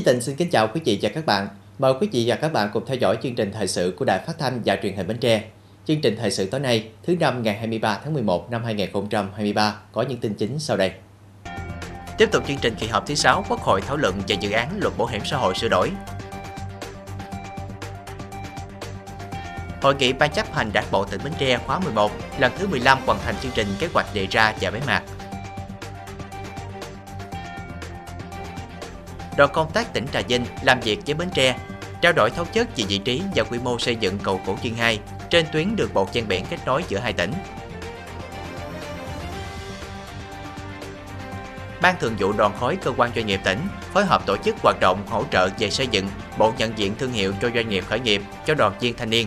Chí Tịnh xin kính chào quý vị và các bạn. Mời quý vị và các bạn cùng theo dõi chương trình thời sự của Đài Phát thanh và Truyền hình Bến Tre. Chương trình thời sự tối nay, thứ năm ngày 23 tháng 11 năm 2023 có những tin chính sau đây. Tiếp tục chương trình kỳ họp thứ 6, Quốc hội thảo luận về dự án luật bảo hiểm xã hội sửa đổi. Hội nghị Ban chấp hành Đảng bộ tỉnh Bến Tre khóa 11 lần thứ 15 hoàn thành chương trình kế hoạch đề ra và bế mạc. Đoàn công tác tỉnh Trà Vinh làm việc với Bến Tre, trao đổi thấu chất về vị trí và quy mô xây dựng cầu Cổ Chiên 2 trên tuyến đường bộ ven biển kết nối giữa hai tỉnh. Ban thường vụ đoàn khối cơ quan doanh nghiệp tỉnh phối hợp tổ chức hoạt động hỗ trợ về xây dựng bộ nhận diện thương hiệu cho doanh nghiệp khởi nghiệp cho đoàn viên thanh niên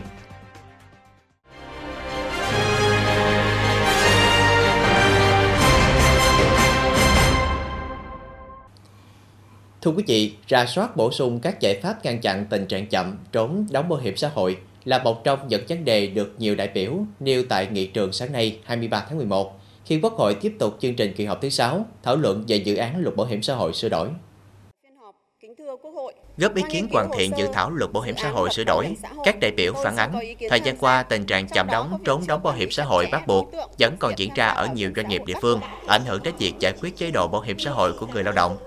Thưa quý vị, ra soát bổ sung các giải pháp ngăn chặn tình trạng chậm, trốn đóng bảo hiểm xã hội là một trong những vấn đề được nhiều đại biểu nêu tại nghị trường sáng nay 23 tháng 11 khi Quốc hội tiếp tục chương trình kỳ họp thứ 6 thảo luận về dự án luật bảo hiểm xã hội sửa đổi. Góp ý kiến hoàn thiện dự thảo luật bảo hiểm xã hội sửa đổi, các đại biểu phản ánh thời gian qua tình trạng chậm đóng trốn đóng bảo hiểm xã hội bắt buộc vẫn còn diễn ra ở nhiều doanh nghiệp địa phương, ảnh hưởng đến việc giải quyết chế độ bảo hiểm xã hội của người lao động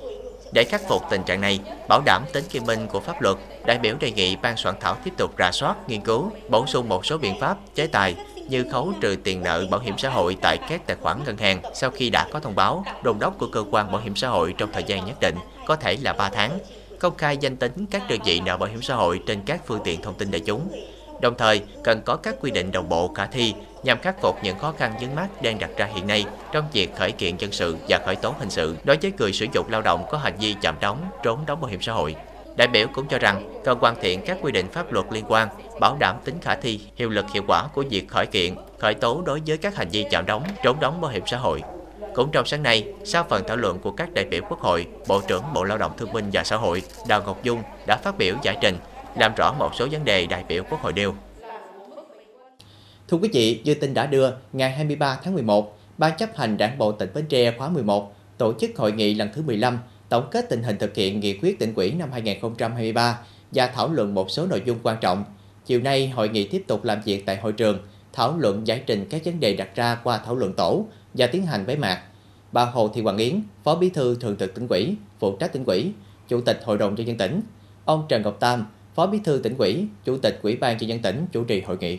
để khắc phục tình trạng này, bảo đảm tính nghiêm minh của pháp luật, đại biểu đề nghị ban soạn thảo tiếp tục rà soát, nghiên cứu, bổ sung một số biện pháp, chế tài như khấu trừ tiền nợ bảo hiểm xã hội tại các tài khoản ngân hàng sau khi đã có thông báo, đồn đốc của cơ quan bảo hiểm xã hội trong thời gian nhất định, có thể là 3 tháng, công khai danh tính các đơn vị nợ bảo hiểm xã hội trên các phương tiện thông tin đại chúng. Đồng thời, cần có các quy định đồng bộ khả thi nhằm khắc phục những khó khăn vướng mắt đang đặt ra hiện nay trong việc khởi kiện dân sự và khởi tố hình sự đối với người sử dụng lao động có hành vi chậm đóng, trốn đóng bảo hiểm xã hội. Đại biểu cũng cho rằng cần hoàn thiện các quy định pháp luật liên quan, bảo đảm tính khả thi, hiệu lực hiệu quả của việc khởi kiện, khởi tố đối với các hành vi chậm đóng, trốn đóng bảo hiểm xã hội. Cũng trong sáng nay, sau phần thảo luận của các đại biểu Quốc hội, Bộ trưởng Bộ Lao động Thương binh và Xã hội Đào Ngọc Dung đã phát biểu giải trình, làm rõ một số vấn đề đại biểu Quốc hội nêu. Thưa quý vị, như tin đã đưa, ngày 23 tháng 11, Ban chấp hành Đảng bộ tỉnh Bến Tre khóa 11 tổ chức hội nghị lần thứ 15 tổng kết tình hình thực hiện nghị quyết tỉnh ủy năm 2023 và thảo luận một số nội dung quan trọng. Chiều nay, hội nghị tiếp tục làm việc tại hội trường, thảo luận giải trình các vấn đề đặt ra qua thảo luận tổ và tiến hành bế mạc. Bà Hồ Thị Hoàng Yến, Phó Bí thư Thường trực tỉnh ủy, phụ trách tỉnh ủy, Chủ tịch Hội đồng nhân dân tỉnh, ông Trần Ngọc Tam, Phó Bí thư tỉnh ủy, Chủ tịch Ủy ban nhân dân tỉnh chủ trì hội nghị.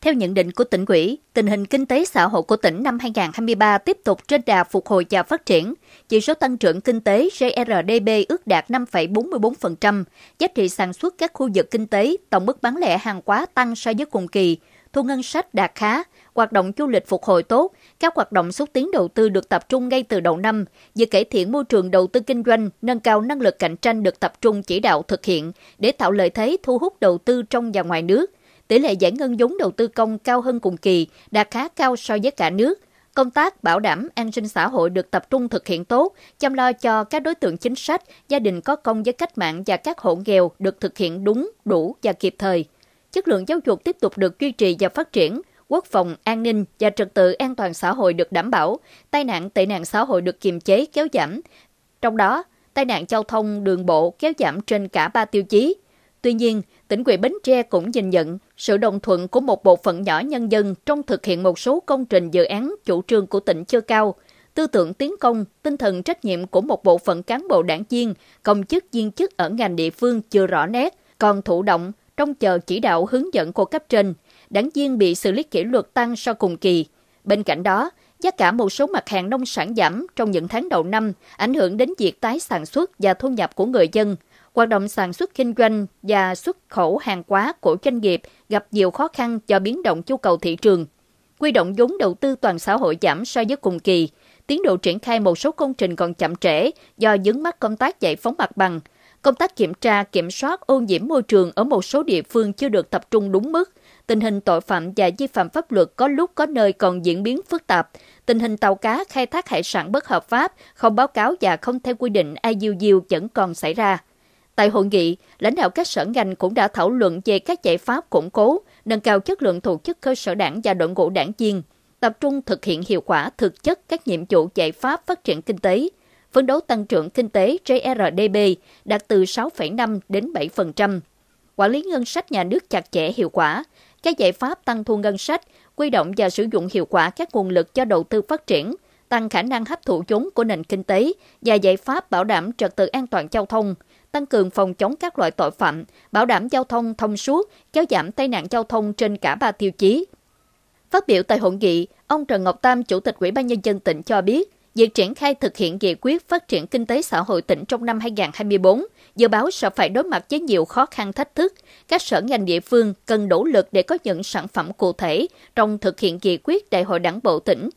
Theo nhận định của tỉnh ủy, tình hình kinh tế xã hội của tỉnh năm 2023 tiếp tục trên đà phục hồi và phát triển. Chỉ số tăng trưởng kinh tế GRDP ước đạt 5,44%, giá trị sản xuất các khu vực kinh tế, tổng mức bán lẻ hàng hóa tăng so với cùng kỳ, thu ngân sách đạt khá, hoạt động du lịch phục hồi tốt, các hoạt động xúc tiến đầu tư được tập trung ngay từ đầu năm, việc cải thiện môi trường đầu tư kinh doanh, nâng cao năng lực cạnh tranh được tập trung chỉ đạo thực hiện để tạo lợi thế thu hút đầu tư trong và ngoài nước – tỷ lệ giải ngân vốn đầu tư công cao hơn cùng kỳ, đạt khá cao so với cả nước. Công tác bảo đảm an sinh xã hội được tập trung thực hiện tốt, chăm lo cho các đối tượng chính sách, gia đình có công với cách mạng và các hộ nghèo được thực hiện đúng, đủ và kịp thời. Chất lượng giáo dục tiếp tục được duy trì và phát triển, quốc phòng, an ninh và trật tự an toàn xã hội được đảm bảo, tai nạn tệ nạn xã hội được kiềm chế kéo giảm. Trong đó, tai nạn giao thông đường bộ kéo giảm trên cả ba tiêu chí. Tuy nhiên, tỉnh ủy Bến Tre cũng nhìn nhận sự đồng thuận của một bộ phận nhỏ nhân dân trong thực hiện một số công trình dự án chủ trương của tỉnh chưa cao, tư tưởng tiến công, tinh thần trách nhiệm của một bộ phận cán bộ đảng viên, công chức viên chức ở ngành địa phương chưa rõ nét, còn thụ động trong chờ chỉ đạo hướng dẫn của cấp trên, đảng viên bị xử lý kỷ luật tăng so cùng kỳ. Bên cạnh đó, giá cả một số mặt hàng nông sản giảm trong những tháng đầu năm, ảnh hưởng đến việc tái sản xuất và thu nhập của người dân – hoạt động sản xuất kinh doanh và xuất khẩu hàng hóa của doanh nghiệp gặp nhiều khó khăn do biến động nhu cầu thị trường. Quy động vốn đầu tư toàn xã hội giảm so với cùng kỳ, tiến độ triển khai một số công trình còn chậm trễ do vướng mắc công tác giải phóng mặt bằng. Công tác kiểm tra, kiểm soát ô nhiễm môi trường ở một số địa phương chưa được tập trung đúng mức, tình hình tội phạm và vi phạm pháp luật có lúc có nơi còn diễn biến phức tạp, tình hình tàu cá khai thác hải sản bất hợp pháp, không báo cáo và không theo quy định IUU vẫn còn xảy ra. Tại hội nghị, lãnh đạo các sở ngành cũng đã thảo luận về các giải pháp củng cố, nâng cao chất lượng tổ chức cơ sở đảng và đội ngũ đảng viên, tập trung thực hiện hiệu quả thực chất các nhiệm vụ giải pháp phát triển kinh tế, phấn đấu tăng trưởng kinh tế GRDP đạt từ 6,5 đến 7%. Quản lý ngân sách nhà nước chặt chẽ hiệu quả, các giải pháp tăng thu ngân sách, quy động và sử dụng hiệu quả các nguồn lực cho đầu tư phát triển, tăng khả năng hấp thụ vốn của nền kinh tế và giải pháp bảo đảm trật tự an toàn giao thông, tăng cường phòng chống các loại tội phạm, bảo đảm giao thông thông suốt, kéo giảm tai nạn giao thông trên cả ba tiêu chí. Phát biểu tại hội nghị, ông Trần Ngọc Tam, Chủ tịch Ủy ban Nhân dân tỉnh cho biết, việc triển khai thực hiện nghị quyết phát triển kinh tế xã hội tỉnh trong năm 2024 dự báo sẽ phải đối mặt với nhiều khó khăn thách thức. Các sở ngành địa phương cần nỗ lực để có những sản phẩm cụ thể trong thực hiện nghị quyết Đại hội Đảng bộ tỉnh.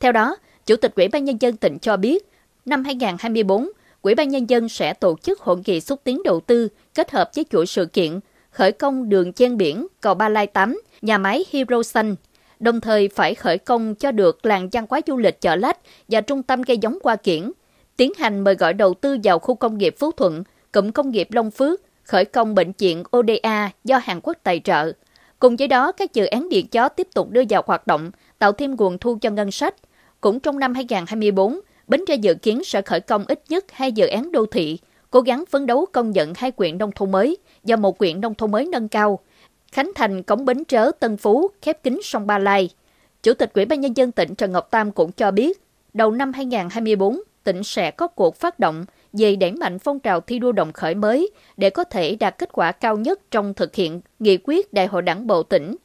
Theo đó, Chủ tịch Ủy ban Nhân dân tỉnh cho biết, năm 2024, Ủy ban Nhân dân sẽ tổ chức hội nghị xúc tiến đầu tư kết hợp với chuỗi sự kiện khởi công đường chen biển cầu Ba Lai 8, nhà máy Hero Xanh, đồng thời phải khởi công cho được làng văn hóa du lịch chợ lách và trung tâm cây giống hoa kiển, tiến hành mời gọi đầu tư vào khu công nghiệp Phú Thuận, cụm công nghiệp Long Phước, khởi công bệnh viện ODA do Hàn Quốc tài trợ. Cùng với đó, các dự án điện chó tiếp tục đưa vào hoạt động, tạo thêm nguồn thu cho ngân sách. Cũng trong năm 2024, Bến Tre dự kiến sẽ khởi công ít nhất hai dự án đô thị, cố gắng phấn đấu công nhận hai quyện nông thôn mới và một quyện nông thôn mới nâng cao. Khánh thành cống Bến Trớ Tân Phú khép kính sông Ba Lai. Chủ tịch Ủy ban Nhân dân tỉnh Trần Ngọc Tam cũng cho biết, đầu năm 2024, tỉnh sẽ có cuộc phát động về đẩy mạnh phong trào thi đua đồng khởi mới để có thể đạt kết quả cao nhất trong thực hiện nghị quyết Đại hội Đảng bộ tỉnh.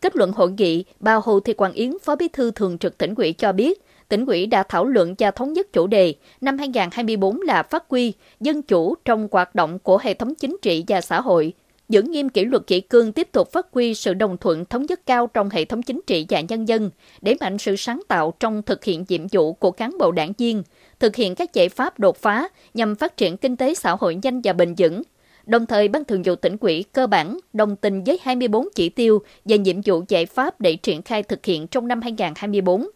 Kết luận hội nghị, bà Hồ Thị Quang Yến, Phó Bí thư Thường trực tỉnh ủy cho biết, tỉnh ủy đã thảo luận và thống nhất chủ đề năm 2024 là phát huy dân chủ trong hoạt động của hệ thống chính trị và xã hội, giữ nghiêm kỷ luật kỷ cương tiếp tục phát huy sự đồng thuận thống nhất cao trong hệ thống chính trị và nhân dân, để mạnh sự sáng tạo trong thực hiện nhiệm vụ của cán bộ đảng viên, thực hiện các giải pháp đột phá nhằm phát triển kinh tế xã hội nhanh và bền vững. Đồng thời, Ban Thường vụ tỉnh ủy cơ bản đồng tình với 24 chỉ tiêu và nhiệm vụ giải pháp để triển khai thực hiện trong năm 2024.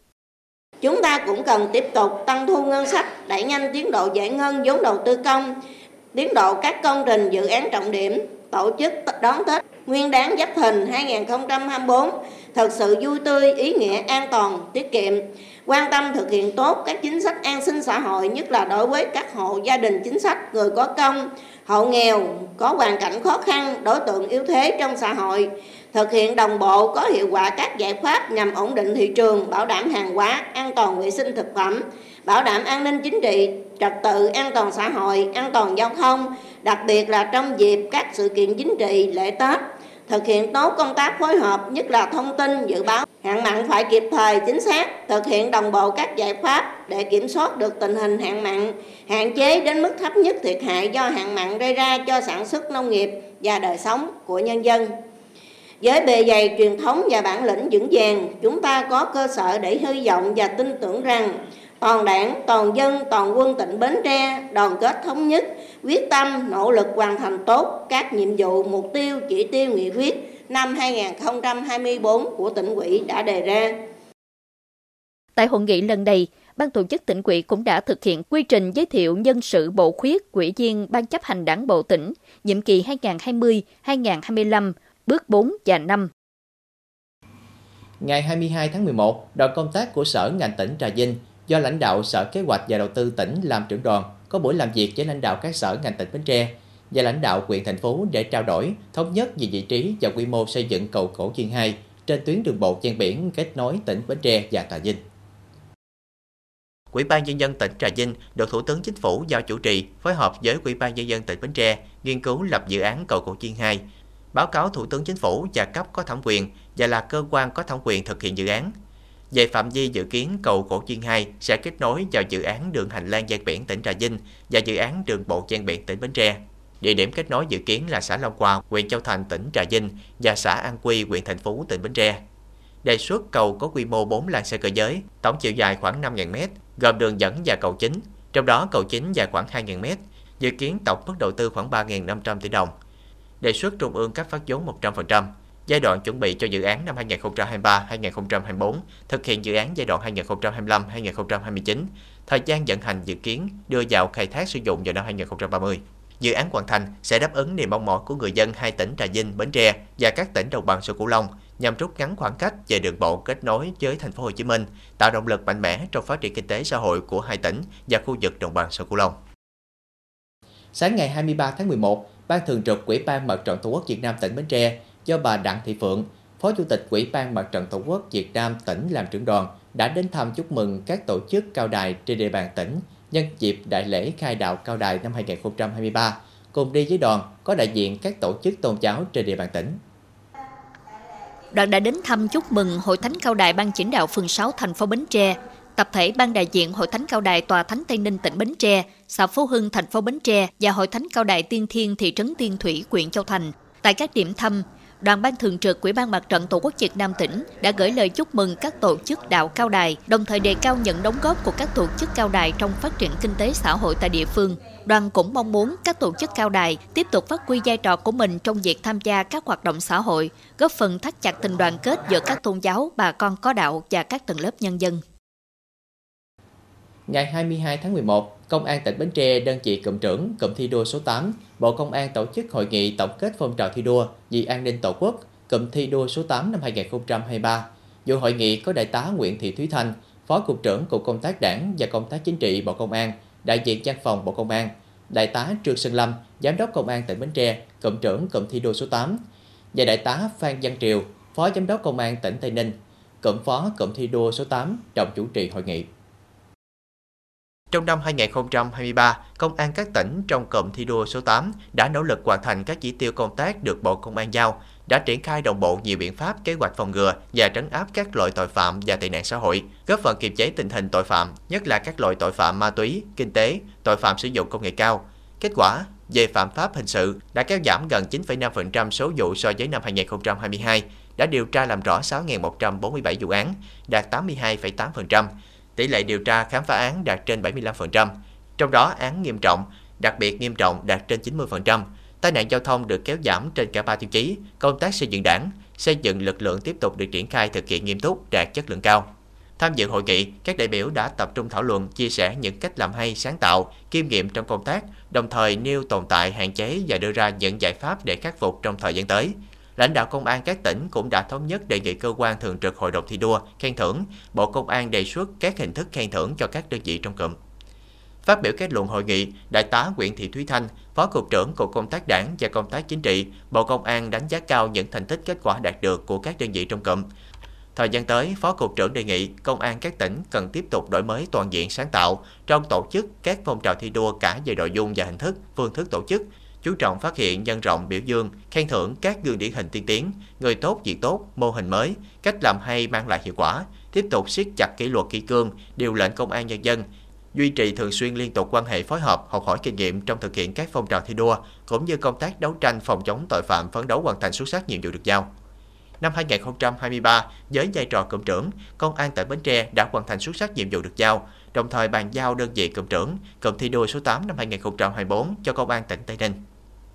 Chúng ta cũng cần tiếp tục tăng thu ngân sách, đẩy nhanh tiến độ giải ngân vốn đầu tư công, tiến độ các công trình dự án trọng điểm, tổ chức đón Tết Nguyên đáng Giáp Thìn 2024 thật sự vui tươi, ý nghĩa, an toàn, tiết kiệm, quan tâm thực hiện tốt các chính sách an sinh xã hội, nhất là đối với các hộ gia đình chính sách, người có công, hộ nghèo, có hoàn cảnh khó khăn, đối tượng yếu thế trong xã hội, thực hiện đồng bộ có hiệu quả các giải pháp nhằm ổn định thị trường, bảo đảm hàng hóa, an toàn vệ sinh thực phẩm, bảo đảm an ninh chính trị, trật tự an toàn xã hội, an toàn giao thông, đặc biệt là trong dịp các sự kiện chính trị, lễ Tết, thực hiện tốt công tác phối hợp, nhất là thông tin, dự báo hạn mặn phải kịp thời, chính xác, thực hiện đồng bộ các giải pháp để kiểm soát được tình hình hạn mặn, hạn chế đến mức thấp nhất thiệt hại do hạn mặn gây ra cho sản xuất nông nghiệp và đời sống của nhân dân. Với bề dày truyền thống và bản lĩnh vững vàng, chúng ta có cơ sở để hy vọng và tin tưởng rằng toàn đảng, toàn dân, toàn quân tỉnh Bến Tre đoàn kết thống nhất, quyết tâm nỗ lực hoàn thành tốt các nhiệm vụ, mục tiêu, chỉ tiêu nghị quyết năm 2024 của tỉnh ủy đã đề ra. Tại hội nghị lần này, Ban tổ chức tỉnh ủy cũng đã thực hiện quy trình giới thiệu nhân sự bộ khuyết quỹ viên Ban chấp hành đảng bộ tỉnh nhiệm kỳ 2020-2025, bước 4 và 5. Ngày 22 tháng 11, đoàn công tác của Sở ngành tỉnh Trà Vinh do lãnh đạo Sở Kế hoạch và Đầu tư tỉnh làm trưởng đoàn có buổi làm việc với lãnh đạo các sở ngành tỉnh Bến Tre và lãnh đạo quyền thành phố để trao đổi thống nhất về vị trí và quy mô xây dựng cầu Cổ Chiên 2 trên tuyến đường bộ ven biển kết nối tỉnh Bến Tre và Trà Vinh. Ủy ban nhân dân tỉnh Trà Vinh được Thủ tướng Chính phủ giao chủ trì phối hợp với Ủy ban nhân dân tỉnh Bến Tre nghiên cứu lập dự án cầu Cổ Chiên 2, báo cáo Thủ tướng Chính phủ và cấp có thẩm quyền và là cơ quan có thẩm quyền thực hiện dự án về phạm vi dự kiến cầu Cổ Chiên 2 sẽ kết nối vào dự án đường hành lang ven biển tỉnh Trà Vinh và dự án đường bộ ven biển tỉnh Bến Tre. Địa điểm kết nối dự kiến là xã Long Hòa, huyện Châu Thành, tỉnh Trà Vinh và xã An Quy, huyện Thành Phú, tỉnh Bến Tre. Đề xuất cầu có quy mô 4 làn xe cơ giới, tổng chiều dài khoảng 5.000m, gồm đường dẫn và cầu chính, trong đó cầu chính dài khoảng 2.000m, dự kiến tổng mức đầu tư khoảng 3.500 tỷ đồng. Đề xuất Trung ương cấp phát vốn 100%, giai đoạn chuẩn bị cho dự án năm 2023-2024, thực hiện dự án giai đoạn 2025-2029, thời gian vận hành dự kiến đưa vào khai thác sử dụng vào năm 2030. Dự án hoàn thành sẽ đáp ứng niềm mong mỏi của người dân hai tỉnh Trà Vinh, Bến Tre và các tỉnh đồng bằng sông Cửu Long nhằm rút ngắn khoảng cách về đường bộ kết nối với thành phố Hồ Chí Minh, tạo động lực mạnh mẽ trong phát triển kinh tế xã hội của hai tỉnh và khu vực đồng bằng sông Cửu Long. Sáng ngày 23 tháng 11, Ban Thường trực Ủy ban Mặt trận Tổ quốc Việt Nam tỉnh Bến Tre do bà Đặng Thị Phượng, Phó Chủ tịch Ủy ban Mặt trận Tổ quốc Việt Nam tỉnh làm trưởng đoàn đã đến thăm chúc mừng các tổ chức cao đài trên địa bàn tỉnh nhân dịp đại lễ khai đạo cao đài năm 2023. Cùng đi với đoàn có đại diện các tổ chức tôn giáo trên địa bàn tỉnh. Đoàn đã đến thăm chúc mừng Hội Thánh Cao Đài Ban Chỉ đạo phường 6 thành phố Bến Tre, tập thể ban đại diện Hội Thánh Cao Đài Tòa Thánh Tây Ninh tỉnh Bến Tre, xã Phú Hưng thành phố Bến Tre và Hội Thánh Cao Đài Tiên Thiên thị trấn Tiên Thủy, huyện Châu Thành. Tại các điểm thăm, Đoàn ban thường trực Ủy ban Mặt trận Tổ quốc Việt Nam tỉnh đã gửi lời chúc mừng các tổ chức đạo cao đài, đồng thời đề cao những đóng góp của các tổ chức cao đài trong phát triển kinh tế xã hội tại địa phương. Đoàn cũng mong muốn các tổ chức cao đài tiếp tục phát huy vai trò của mình trong việc tham gia các hoạt động xã hội, góp phần thắt chặt tình đoàn kết giữa các tôn giáo, bà con có đạo và các tầng lớp nhân dân. Ngày 22 tháng 11, Công an tỉnh Bến Tre đơn vị cụm trưởng cụm thi đua số 8, Bộ Công an tổ chức hội nghị tổng kết phong trào thi đua vì an ninh Tổ quốc cụm thi đua số 8 năm 2023. Dự hội nghị có đại tá Nguyễn Thị Thúy Thanh, Phó Cục trưởng Cục Công tác Đảng và Công tác Chính trị Bộ Công an, đại diện văn phòng Bộ Công an, đại tá Trương Sơn Lâm, Giám đốc Công an tỉnh Bến Tre, cụm trưởng cụm thi đua số 8, và đại tá Phan Văn Triều, Phó Giám đốc Công an tỉnh Tây Ninh, cụm phó cụm thi đua số 8 trọng chủ trì hội nghị. Trong năm 2023, Công an các tỉnh trong cụm thi đua số 8 đã nỗ lực hoàn thành các chỉ tiêu công tác được Bộ Công an giao, đã triển khai đồng bộ nhiều biện pháp kế hoạch phòng ngừa và trấn áp các loại tội phạm và tệ nạn xã hội, góp phần kiềm chế tình hình tội phạm, nhất là các loại tội phạm ma túy, kinh tế, tội phạm sử dụng công nghệ cao. Kết quả, về phạm pháp hình sự đã kéo giảm gần 9,5% số vụ so với năm 2022, đã điều tra làm rõ 6.147 vụ án, đạt 82,8%, tỷ lệ điều tra khám phá án đạt trên 75%, trong đó án nghiêm trọng, đặc biệt nghiêm trọng đạt trên 90%. Tai nạn giao thông được kéo giảm trên cả ba tiêu chí, công tác xây dựng đảng, xây dựng lực lượng tiếp tục được triển khai thực hiện nghiêm túc, đạt chất lượng cao. Tham dự hội nghị, các đại biểu đã tập trung thảo luận, chia sẻ những cách làm hay, sáng tạo, kinh nghiệm trong công tác, đồng thời nêu tồn tại, hạn chế và đưa ra những giải pháp để khắc phục trong thời gian tới. Lãnh đạo công an các tỉnh cũng đã thống nhất đề nghị cơ quan thường trực hội đồng thi đua khen thưởng, Bộ Công an đề xuất các hình thức khen thưởng cho các đơn vị trong cụm. Phát biểu kết luận hội nghị, Đại tá Nguyễn Thị Thúy Thanh, Phó Cục trưởng Cục Công tác Đảng và Công tác Chính trị, Bộ Công an đánh giá cao những thành tích kết quả đạt được của các đơn vị trong cụm. Thời gian tới, Phó Cục trưởng đề nghị Công an các tỉnh cần tiếp tục đổi mới toàn diện sáng tạo trong tổ chức các phong trào thi đua cả về nội dung và hình thức, phương thức tổ chức, chú trọng phát hiện nhân rộng biểu dương, khen thưởng các gương điển hình tiên tiến, người tốt việc tốt, mô hình mới, cách làm hay mang lại hiệu quả, tiếp tục siết chặt kỷ luật kỷ cương, điều lệnh công an nhân dân, duy trì thường xuyên liên tục quan hệ phối hợp, học hỏi kinh nghiệm trong thực hiện các phong trào thi đua, cũng như công tác đấu tranh phòng chống tội phạm phấn đấu hoàn thành xuất sắc nhiệm vụ được giao. Năm 2023, với vai trò cụm trưởng, Công an tỉnh Bến Tre đã hoàn thành xuất sắc nhiệm vụ được giao, đồng thời bàn giao đơn vị cụm trưởng, cụm thi đua số 8 năm 2024 cho Công an tỉnh Tây Ninh.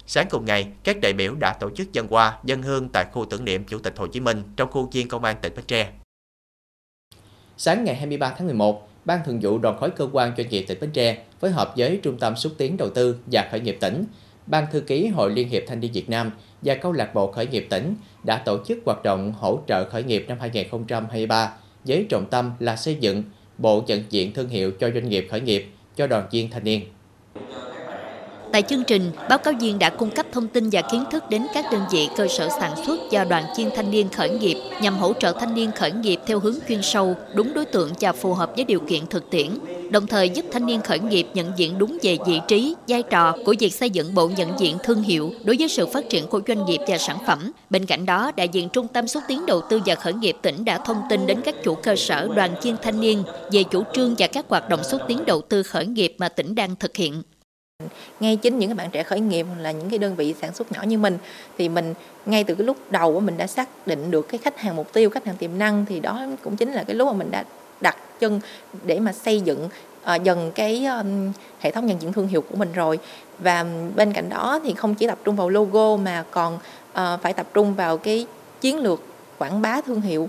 Sáng cùng ngày, các đại biểu đã tổ chức dân hoa, dân hương tại khu tưởng niệm Chủ tịch Hồ Chí Minh trong khuôn viên Công an tỉnh Bến Tre. Sáng ngày 23 tháng 11, Ban Thường vụ Đoàn khối cơ quan doanh nghiệp tỉnh Bến Tre phối hợp với Trung tâm xúc tiến đầu tư và khởi nghiệp tỉnh, Ban thư ký Hội Liên hiệp Thanh niên Việt Nam và Câu lạc bộ khởi nghiệp tỉnh đã tổ chức hoạt động hỗ trợ khởi nghiệp năm 2023 với trọng tâm là xây dựng bộ nhận diện thương hiệu cho doanh nghiệp khởi nghiệp cho đoàn viên thanh niên. Tại chương trình, báo cáo viên đã cung cấp thông tin và kiến thức đến các đơn vị cơ sở sản xuất do đoàn viên thanh niên khởi nghiệp nhằm hỗ trợ thanh niên khởi nghiệp theo hướng chuyên sâu, đúng đối tượng và phù hợp với điều kiện thực tiễn, đồng thời giúp thanh niên khởi nghiệp nhận diện đúng về vị trí, vai trò của việc xây dựng bộ nhận diện thương hiệu đối với sự phát triển của doanh nghiệp và sản phẩm. Bên cạnh đó, đại diện Trung tâm xúc tiến đầu tư và khởi nghiệp tỉnh đã thông tin đến các chủ cơ sở đoàn viên thanh niên về chủ trương và các hoạt động xúc tiến đầu tư khởi nghiệp mà tỉnh đang thực hiện ngay chính những cái bạn trẻ khởi nghiệp là những cái đơn vị sản xuất nhỏ như mình thì mình ngay từ cái lúc đầu mình đã xác định được cái khách hàng mục tiêu khách hàng tiềm năng thì đó cũng chính là cái lúc mà mình đã đặt chân để mà xây dựng uh, dần cái um, hệ thống nhận diện thương hiệu của mình rồi. Và bên cạnh đó thì không chỉ tập trung vào logo mà còn uh, phải tập trung vào cái chiến lược quảng bá thương hiệu.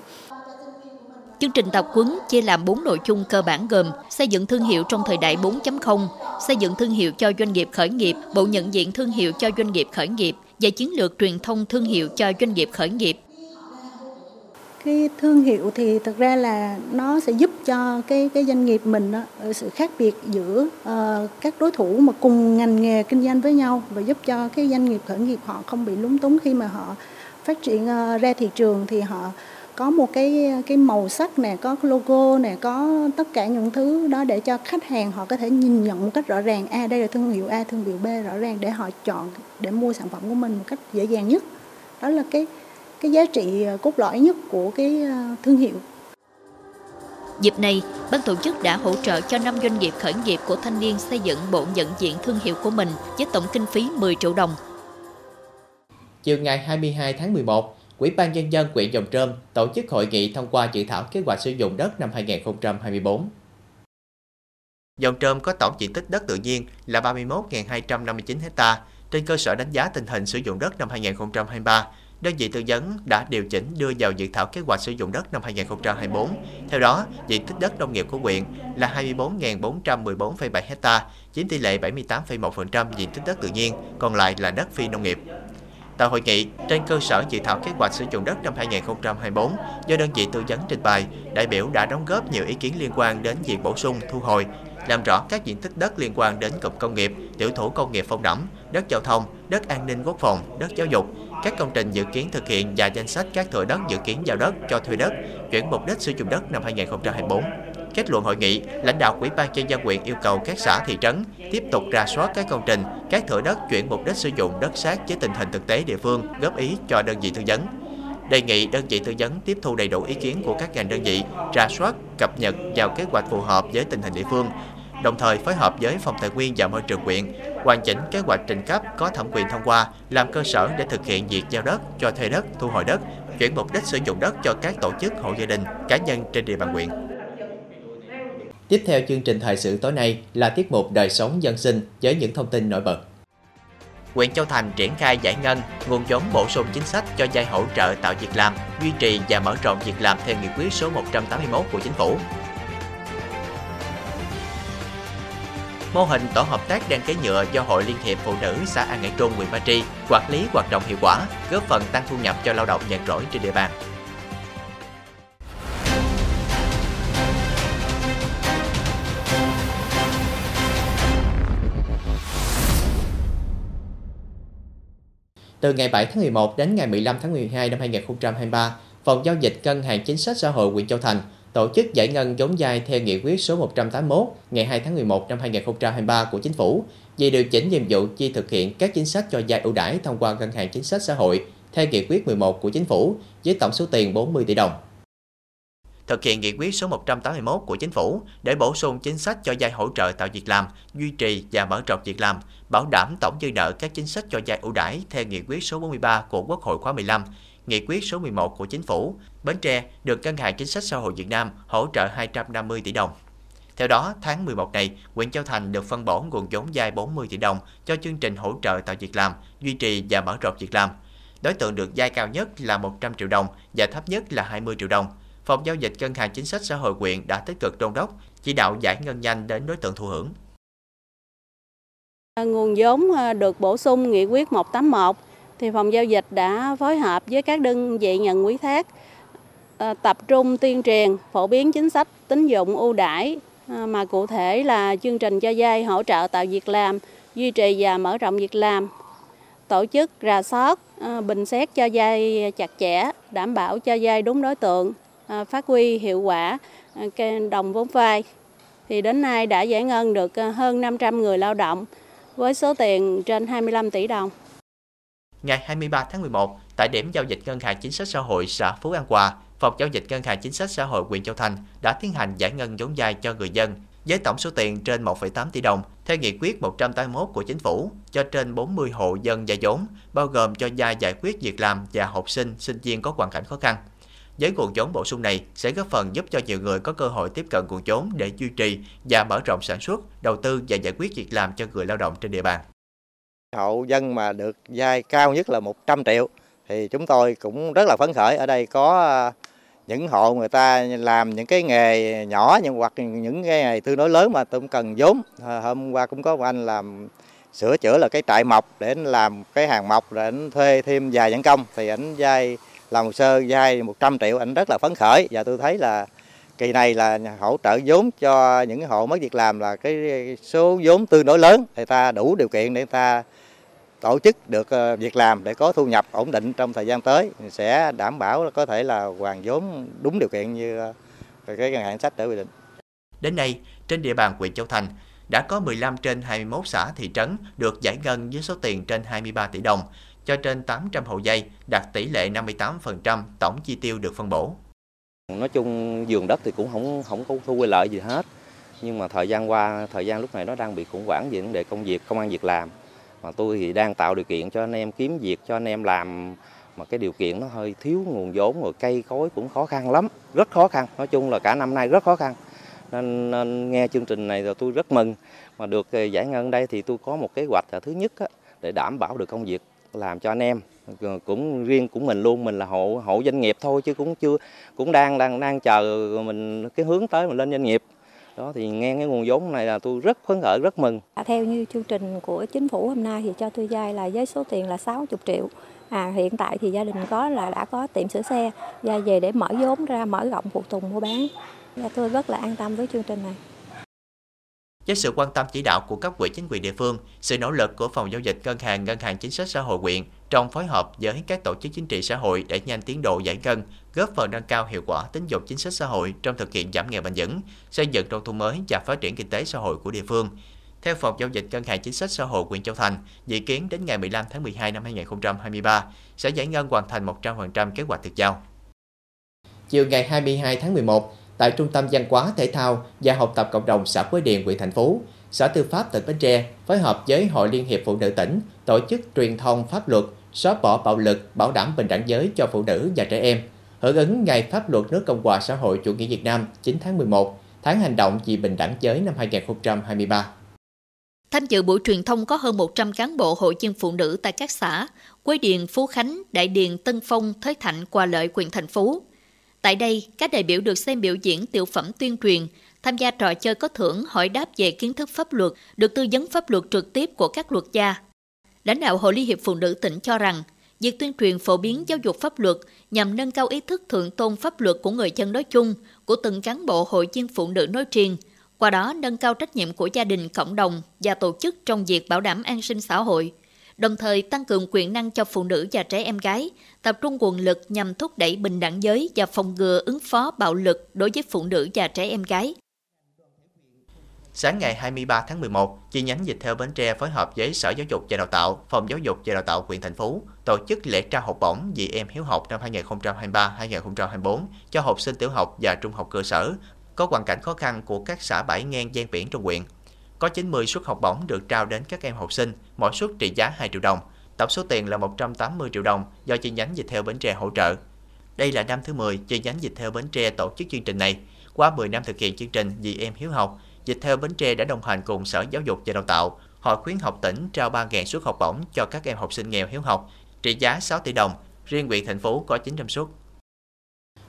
Chương trình tập huấn chia làm 4 nội dung cơ bản gồm xây dựng thương hiệu trong thời đại 4.0, xây dựng thương hiệu cho doanh nghiệp khởi nghiệp, bộ nhận diện thương hiệu cho doanh nghiệp khởi nghiệp và chiến lược truyền thông thương hiệu cho doanh nghiệp khởi nghiệp. cái thương hiệu thì thực ra là nó sẽ giúp cho cái cái doanh nghiệp mình đó, sự khác biệt giữa uh, các đối thủ mà cùng ngành nghề kinh doanh với nhau và giúp cho cái doanh nghiệp khởi nghiệp họ không bị lúng túng khi mà họ phát triển uh, ra thị trường thì họ có một cái cái màu sắc nè có logo nè có tất cả những thứ đó để cho khách hàng họ có thể nhìn nhận một cách rõ ràng a à, đây là thương hiệu a thương hiệu b rõ ràng để họ chọn để mua sản phẩm của mình một cách dễ dàng nhất đó là cái cái giá trị ờ, cốt lõi nhất của cái ờ, thương hiệu. Dịp này, ban tổ chức đã hỗ trợ cho 5 doanh nghiệp khởi nghiệp của thanh niên xây dựng bộ nhận diện thương hiệu của mình với tổng kinh phí 10 triệu đồng. Chiều ngày 22 tháng 11, Ủy ban Nhân dân huyện Dòng Trơm tổ chức hội nghị thông qua dự thảo kế hoạch sử dụng đất năm 2024. Dòng Trơm có tổng diện tích đất tự nhiên là 31.259 ha. Trên cơ sở đánh giá tình hình sử dụng đất năm 2023, đơn vị tư vấn đã điều chỉnh đưa vào dự thảo kế hoạch sử dụng đất năm 2024. Theo đó, diện tích đất nông nghiệp của huyện là 24.414,7 ha, chiếm tỷ lệ 78,1% diện tích đất tự nhiên, còn lại là đất phi nông nghiệp. Tại hội nghị, trên cơ sở dự thảo kế hoạch sử dụng đất năm 2024 do đơn vị tư vấn trình bày, đại biểu đã đóng góp nhiều ý kiến liên quan đến việc bổ sung, thu hồi, làm rõ các diện tích đất liên quan đến cụm công nghiệp, tiểu thủ công nghiệp phong đẫm, đất giao thông, đất an ninh quốc phòng, đất giáo dục, các công trình dự kiến thực hiện và danh sách các thửa đất dự kiến giao đất cho thuê đất, chuyển mục đích sử dụng đất năm 2024. Kết luận hội nghị, lãnh đạo Ủy ban nhân dân huyện yêu cầu các xã thị trấn tiếp tục rà soát các công trình, các thửa đất chuyển mục đích sử dụng đất sát với tình hình thực tế địa phương, góp ý cho đơn vị tư vấn. Đề nghị đơn vị tư vấn tiếp thu đầy đủ ý kiến của các ngành đơn vị, rà soát, cập nhật vào kế hoạch phù hợp với tình hình địa phương, đồng thời phối hợp với Phòng Tài nguyên và Môi trường huyện hoàn chỉnh kế hoạch trình cấp có thẩm quyền thông qua làm cơ sở để thực hiện việc giao đất, cho thuê đất, thu hồi đất, chuyển mục đích sử dụng đất cho các tổ chức hộ gia đình, cá nhân trên địa bàn huyện. Tiếp theo chương trình thời sự tối nay là tiết mục đời sống dân sinh với những thông tin nổi bật. Huyện Châu Thành triển khai giải ngân, nguồn vốn bổ sung chính sách cho vay hỗ trợ tạo việc làm, duy trì và mở rộng việc làm theo nghị quyết số 181 của chính phủ. Mô hình tổ hợp tác đăng ký nhựa do Hội Liên hiệp Phụ nữ xã An Ngãi Trung, huyện Ba Tri quản lý hoạt động hiệu quả, góp phần tăng thu nhập cho lao động nhàn rỗi trên địa bàn. Từ ngày 7 tháng 11 đến ngày 15 tháng 12 năm 2023, Phòng giao dịch Ngân hàng Chính sách Xã hội huyện Châu Thành tổ chức giải ngân vốn vay theo nghị quyết số 181 ngày 2 tháng 11 năm 2023 của Chính phủ về điều chỉnh nhiệm vụ chi thực hiện các chính sách cho vay ưu đãi thông qua ngân hàng chính sách xã hội theo nghị quyết 11 của Chính phủ với tổng số tiền 40 tỷ đồng. Thực hiện nghị quyết số 181 của Chính phủ để bổ sung chính sách cho vay hỗ trợ tạo việc làm, duy trì và mở rộng việc làm, bảo đảm tổng dư nợ các chính sách cho vay ưu đãi theo nghị quyết số 43 của Quốc hội khóa 15 Nghị quyết số 11 của Chính phủ, Bến Tre được Ngân hàng Chính sách Xã hội Việt Nam hỗ trợ 250 tỷ đồng. Theo đó, tháng 11 này, huyện Châu Thành được phân bổ nguồn vốn vay 40 tỷ đồng cho chương trình hỗ trợ tạo việc làm, duy trì và mở rộng việc làm. Đối tượng được vay cao nhất là 100 triệu đồng và thấp nhất là 20 triệu đồng. Phòng giao dịch Ngân hàng Chính sách Xã hội huyện đã tích cực đôn đốc, chỉ đạo giải ngân nhanh đến đối tượng thụ hưởng. À, nguồn vốn à, được bổ sung nghị quyết 181 thì phòng giao dịch đã phối hợp với các đơn vị nhận quý thác à, tập trung tuyên truyền phổ biến chính sách tín dụng ưu đãi mà cụ thể là chương trình cho vay hỗ trợ tạo việc làm, duy trì và mở rộng việc làm, tổ chức rà soát, bình xét cho vay chặt chẽ, đảm bảo cho vay đúng đối tượng, phát huy hiệu quả đồng vốn vay. Thì đến nay đã giải ngân được hơn 500 người lao động với số tiền trên 25 tỷ đồng ngày 23 tháng 11 tại điểm giao dịch ngân hàng chính sách xã hội xã Phú An Hòa, phòng giao dịch ngân hàng chính sách xã hội huyện Châu Thành đã tiến hành giải ngân vốn vay cho người dân với tổng số tiền trên 1,8 tỷ đồng theo nghị quyết 181 của chính phủ cho trên 40 hộ dân vay vốn, bao gồm cho vay giải quyết việc làm và học sinh, sinh viên có hoàn cảnh khó khăn. Với nguồn vốn bổ sung này sẽ góp phần giúp cho nhiều người có cơ hội tiếp cận nguồn vốn để duy trì và mở rộng sản xuất, đầu tư và giải quyết việc làm cho người lao động trên địa bàn. Hộ dân mà được vay cao nhất là 100 triệu thì chúng tôi cũng rất là phấn khởi. Ở đây có à, những hộ người ta làm những cái nghề nhỏ nhưng hoặc những cái nghề tương đối lớn mà tôi cần vốn. Hôm qua cũng có một anh làm sửa chữa là cái trại mọc để anh làm cái hàng mọc rồi anh thuê thêm vài nhân công thì anh vay làm hồ sơ vay 100 triệu anh rất là phấn khởi. Và tôi thấy là kỳ này là hỗ trợ vốn cho những hộ mất việc làm là cái số vốn tương đối lớn thì ta đủ điều kiện để ta tổ chức được ờ, việc làm để có thu nhập ổn định trong thời gian tới. Sẽ đảm bảo có thể là hoàn vốn đúng điều kiện như ờ, cái ngân hàng sách đã quy định. Đến nay, trên địa bàn huyện Châu Thành đã có 15 trên 21 xã thị trấn được giải ngân với số tiền trên 23 tỷ đồng cho trên 800 hộ dây đạt tỷ lệ 58% tổng chi tiêu được phân bổ. Nói chung giường đất thì cũng không không có thu lợi gì hết. Nhưng mà thời gian qua, thời gian lúc này nó đang bị khủng hoảng về vấn đề công việc, công an việc làm. Mà tôi thì đang tạo điều kiện cho anh em kiếm việc, cho anh em làm mà cái điều kiện nó hơi thiếu nguồn vốn rồi cây cối cũng khó khăn lắm, rất khó khăn. Nói chung là cả năm nay rất khó khăn. Nên, nên nghe chương trình này rồi tôi rất mừng mà được ờ, giải ngân đây thì tôi có một kế hoạch là thứ nhất á, để đảm bảo được công việc làm cho anh em. Cũng riêng của mình luôn, mình là hộ hộ doanh nghiệp thôi chứ cũng chưa, cũng đang đang đang chờ mình, cái hướng tới mình lên doanh nghiệp. Đó, thì nghe cái nguồn vốn này là tôi rất phấn khởi, rất mừng. À, theo như chương trình của chính phủ hôm nay thì cho tôi vay là với số tiền là 60 triệu. À hiện tại thì gia đình có là đã có tiệm sửa xe. Ra về để mở vốn ra, mở rộng phụ tùng mua bán. Và tôi rất là an tâm với chương trình này với sự quan tâm chỉ đạo của các quỹ chính quyền địa phương, sự nỗ lực của phòng giao dịch ngân hàng ngân hàng chính sách xã hội huyện trong phối hợp với các tổ chức chính trị xã hội để nhanh tiến độ giải ngân, góp phần nâng cao hiệu quả tín dụng chính sách xã hội trong thực hiện giảm nghèo bền vững, xây dựng nông thôn mới và phát triển kinh tế xã hội của địa phương. Theo phòng giao dịch ngân hàng chính sách xã hội huyện Châu Thành, dự kiến đến ngày 15 tháng 12 năm 2023 sẽ giải ngân hoàn thành 100% kế hoạch được giao. Chiều ngày 22 tháng 11, tại Trung tâm Văn hóa Thể thao và Học tập Cộng đồng xã Quế Điền, huyện thành phố, Sở Tư pháp tỉnh Bến Tre phối hợp với Hội Liên hiệp Phụ nữ tỉnh tổ chức truyền thông pháp luật xóa bỏ bạo lực, bảo đảm bình đẳng giới cho phụ nữ và trẻ em. Hưởng ứng Ngày Pháp luật nước Cộng hòa xã hội chủ nghĩa Việt Nam 9 tháng 11, tháng hành động vì bình đẳng giới năm 2023. Tham dự buổi truyền thông có hơn 100 cán bộ hội viên phụ nữ tại các xã Quế Điền, Phú Khánh, Đại Điền, Tân Phong, Thới Thạnh, Hòa Lợi, huyện thành phố Tại đây, các đại biểu được xem biểu diễn tiểu phẩm tuyên truyền, tham gia trò chơi có thưởng hỏi đáp về kiến thức pháp luật, được tư vấn pháp luật trực tiếp của các luật gia. Lãnh đạo Hội Liên hiệp Phụ nữ tỉnh cho rằng, việc tuyên truyền phổ biến giáo dục pháp luật nhằm nâng cao ý thức thượng tôn pháp luật của người dân nói chung, của từng cán bộ hội viên phụ nữ nói riêng, qua đó nâng cao trách nhiệm của gia đình, cộng đồng và tổ chức trong việc bảo đảm an sinh xã hội, đồng thời tăng cường quyền năng cho phụ nữ và trẻ em gái, tập trung nguồn lực nhằm thúc đẩy bình đẳng giới và phòng ngừa ứng phó bạo lực đối với phụ nữ và trẻ em gái. Sáng ngày 23 tháng 11, chi nhánh dịch theo Bến Tre phối hợp với Sở Giáo dục và Đào tạo, Phòng Giáo dục và Đào tạo huyện thành phố tổ chức lễ trao học bổng vì em hiếu học năm 2023-2024 cho học sinh tiểu học và trung học cơ sở có hoàn cảnh khó khăn của các xã bãi ngang gian biển trong huyện. Có 90 suất học bổng được trao đến các em học sinh, mỗi suất trị giá 2 triệu đồng. Tổng số tiền là 180 triệu đồng do chi nhánh dịch theo Bến Tre hỗ trợ. Đây là năm thứ 10 chi nhánh dịch theo Bến Tre tổ chức chương trình này. Qua 10 năm thực hiện chương trình Vì em hiếu học, dịch theo Bến Tre đã đồng hành cùng Sở Giáo dục và Đào tạo, Hội khuyến học tỉnh trao 3.000 suất học bổng cho các em học sinh nghèo hiếu học, trị giá 6 tỷ đồng. Riêng huyện thành phố có 900 suất.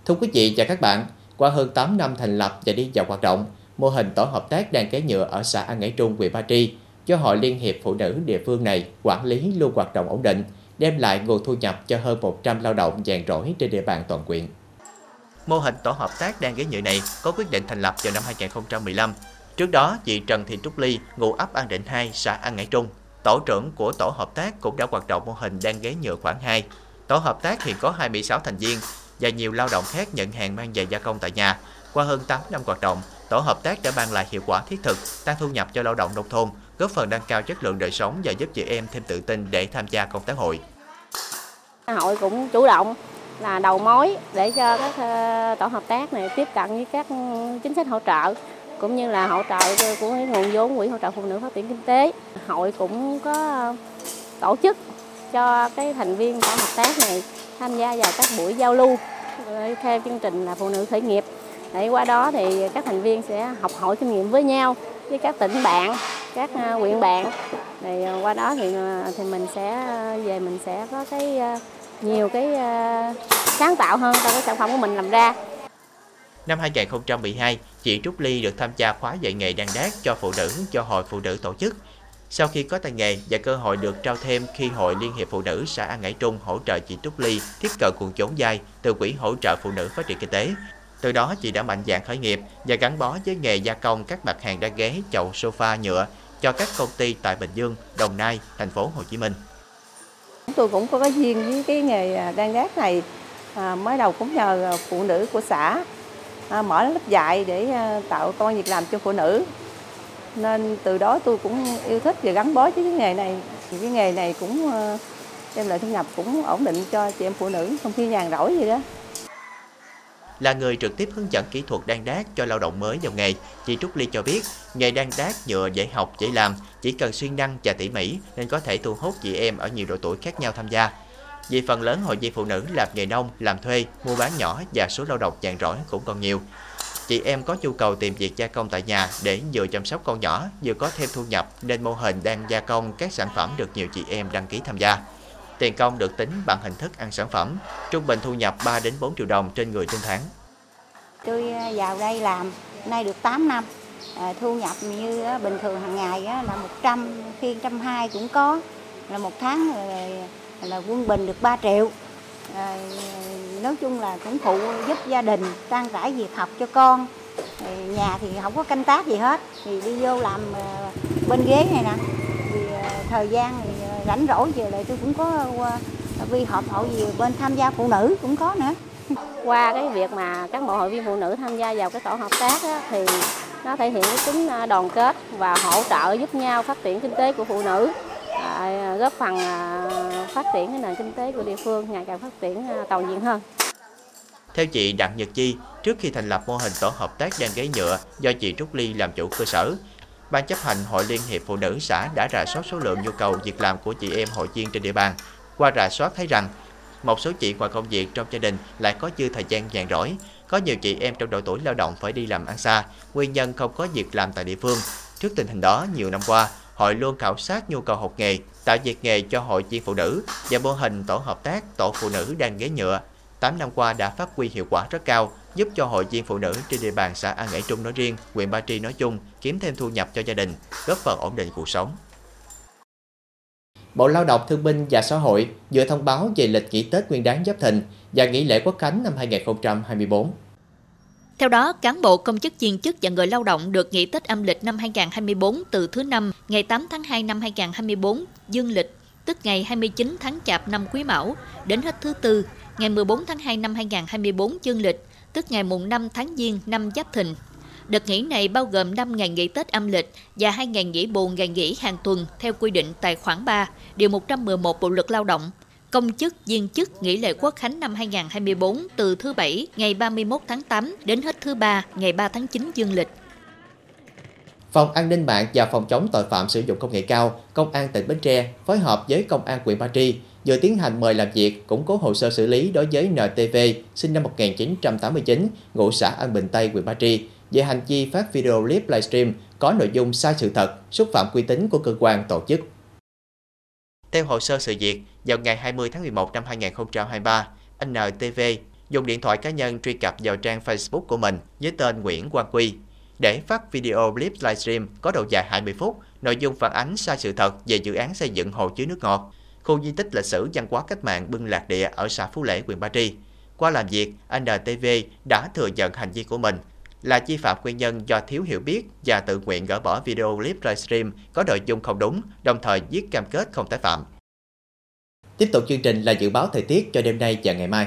Thưa quý vị và các bạn, qua hơn 8 năm thành lập và đi vào hoạt động, mô hình tổ hợp tác đang kế nhựa ở xã An Ngãi Trung, huyện Ba Tri cho Hội Liên hiệp Phụ nữ địa phương này quản lý luôn hoạt động ổn định, đem lại nguồn thu nhập cho hơn 100 lao động dàn rỗi trên địa bàn toàn quyện. Mô hình tổ hợp tác đan ghế nhựa này có quyết định thành lập vào năm 2015. Trước đó, chị Trần Thị Trúc Ly, ngụ ấp An Định 2, xã An Ngãi Trung, tổ trưởng của tổ hợp tác cũng đã hoạt động mô hình đan ghế nhựa khoảng 2. Tổ hợp tác hiện có 26 thành viên và nhiều lao động khác nhận hàng mang về gia công tại nhà. Qua hơn 8 năm hoạt động, tổ hợp tác đã mang lại hiệu quả thiết thực, tăng thu nhập cho lao động nông thôn, góp phần nâng cao chất lượng đời sống và giúp chị em thêm tự tin để tham gia công tác hội. Hội cũng chủ động là đầu mối để cho các ờ, tổ hợp tác này tiếp cận với các chính sách hỗ trợ cũng như là hỗ trợ của nguồn vốn quỹ hỗ trợ phụ nữ phát triển kinh tế. Hội cũng có tổ chức cho cái thành viên tổ hợp tác này tham gia vào các buổi giao lưu theo chương trình là phụ nữ khởi nghiệp để qua đó thì các thành viên sẽ học hỏi kinh nghiệm với nhau với các tỉnh bạn các à, huyện bạn thì à, qua đó thì à, thì mình sẽ về mình sẽ có cái nhiều cái sáng tạo hơn trong cái sản phẩm của mình làm ra Năm 2012, chị Trúc Ly được tham gia khóa dạy nghề đan đát cho phụ nữ do Hội Phụ nữ tổ chức. Sau khi có tay nghề và cơ hội được trao thêm khi Hội Liên hiệp Phụ nữ xã An Ngãi Trung hỗ trợ chị Trúc Ly tiếp cận nguồn vốn vay từ Quỹ hỗ trợ phụ nữ phát triển kinh tế. Từ đó chị đã mạnh dạn khởi nghiệp và gắn bó với nghề gia công các mặt hàng đá ghế, chậu sofa nhựa cho các công ty tại Bình Dương, Đồng Nai, thành phố Hồ Chí Minh. Tôi cũng có cái duyên với cái nghề à, đan gác này. À, mới đầu cũng nhờ phụ nữ của xã à, mở lớp dạy để à, tạo công an việc làm cho phụ nữ nên từ đó tôi cũng yêu thích và gắn bó với cái nghề này thì cái nghề này cũng à, đem lại thu nhập cũng ổn định cho chị em phụ nữ không khi nhàn rỗi gì đó là người trực tiếp hướng dẫn kỹ thuật đan đát cho lao động mới vào nghề, chị Trúc Ly cho biết, nghề đan đát nhựa dễ học, dễ làm, chỉ cần siêng năng và tỉ mỉ nên có thể thu hút chị em ở nhiều độ tuổi khác nhau tham gia. Vì phần lớn hội viên phụ nữ làm nghề nông, làm thuê, mua bán nhỏ và số lao động nhàn rỗi cũng còn nhiều chị em có nhu cầu tìm việc gia công tại nhà để vừa chăm sóc con nhỏ, vừa có thêm thu nhập nên mô hình đang gia công các sản phẩm được nhiều chị em đăng ký tham gia. Tiền công được tính bằng hình thức ăn sản phẩm, trung bình thu nhập 3 đến 4 triệu đồng trên người trên tháng. Tôi à, vào đây làm nay được 8 năm, à, thu nhập như à, bình thường hàng ngày là 100, khi 120 cũng có, là một tháng là, là quân bình được 3 triệu. À, nói chung là cũng phụ giúp gia đình trang trải việc học cho con à, nhà thì không có canh tác gì hết thì đi vô làm bên ghế này nè thì thời gian thì rảnh rỗi về lại tôi cũng có vi họp hội gì bên tham gia phụ nữ cũng có nữa qua cái việc mà các bộ hội viên phụ nữ tham gia vào cái tổ hợp tác á, thì nó thể hiện cái tính đoàn kết và hỗ trợ giúp nhau phát triển kinh tế của phụ nữ à, góp phần à, phát triển cái nền kinh tế của địa phương ngày càng phát triển à, toàn diện hơn. Theo chị Đặng Nhật Chi, trước khi thành lập mô hình tổ hợp tác đan ghế nhựa do chị Trúc Ly làm chủ cơ sở, Ban chấp hành Hội Liên hiệp Phụ nữ xã đã rà soát số lượng nhu cầu việc làm của chị em hội viên trên địa bàn. Qua rà soát thấy rằng, một số chị ngoài công việc trong gia đình lại có dư thời gian nhàn rỗi. Có nhiều chị em trong độ tuổi lao động phải đi làm ăn xa, nguyên nhân không có việc làm tại địa phương. Trước tình hình đó, nhiều năm qua, hội luôn khảo sát nhu cầu học nghề, tạo việc nghề cho hội viên phụ nữ và mô hình tổ hợp tác tổ phụ nữ đang ghế nhựa 8 năm qua đã phát huy hiệu quả rất cao, giúp cho hội viên phụ nữ trên địa bàn xã An Ngãi Trung nói riêng, huyện Ba Tri nói chung kiếm thêm thu nhập cho gia đình, góp phần ổn định cuộc sống. Bộ Lao động Thương binh và Xã hội vừa thông báo về lịch nghỉ Tết Nguyên đán Giáp Thìn và nghỉ lễ Quốc khánh năm 2024. Theo đó, cán bộ công chức viên chức và người lao động được nghỉ Tết âm lịch năm 2024 từ thứ năm ngày 8 tháng 2 năm 2024 dương lịch, tức ngày 29 tháng Chạp năm Quý Mão, đến hết thứ tư ngày 14 tháng 2 năm 2024 dương lịch, tức ngày mùng 5 tháng Giêng năm Giáp Thìn. Đợt nghỉ này bao gồm 5 ngày nghỉ Tết âm lịch và 2 ngày nghỉ bù ngày nghỉ hàng tuần theo quy định tại khoản 3, điều 111 Bộ luật Lao động. Công chức, viên chức nghỉ lễ quốc khánh năm 2024 từ thứ Bảy ngày 31 tháng 8 đến hết thứ Ba ngày 3 tháng 9 dương lịch. Phòng An ninh mạng và Phòng chống tội phạm sử dụng công nghệ cao, Công an tỉnh Bến Tre phối hợp với Công an huyện Ba Tri vừa tiến hành mời làm việc, củng cố hồ sơ xử lý đối với NTV sinh năm 1989, ngụ xã An Bình Tây, huyện Ba Tri. Về hành vi phát video clip livestream có nội dung sai sự thật, xúc phạm uy tín của cơ quan tổ chức. Theo hồ sơ sự việc, vào ngày 20 tháng 11 năm 2023, NTV dùng điện thoại cá nhân truy cập vào trang Facebook của mình với tên Nguyễn Quang Quy. Để phát video clip livestream có độ dài 20 phút, nội dung phản ánh sai sự thật về dự án xây dựng hồ chứa nước ngọt khu di tích lịch sử văn hóa cách mạng Bưng Lạc Địa ở xã Phú Lễ, huyện Ba Tri. Qua làm việc, NTV đã thừa nhận hành vi của mình là vi phạm nguyên nhân do thiếu hiểu biết và tự nguyện gỡ bỏ video clip livestream có nội dung không đúng, đồng thời viết cam kết không tái phạm. Tiếp tục chương trình là dự báo thời tiết cho đêm nay và ngày mai.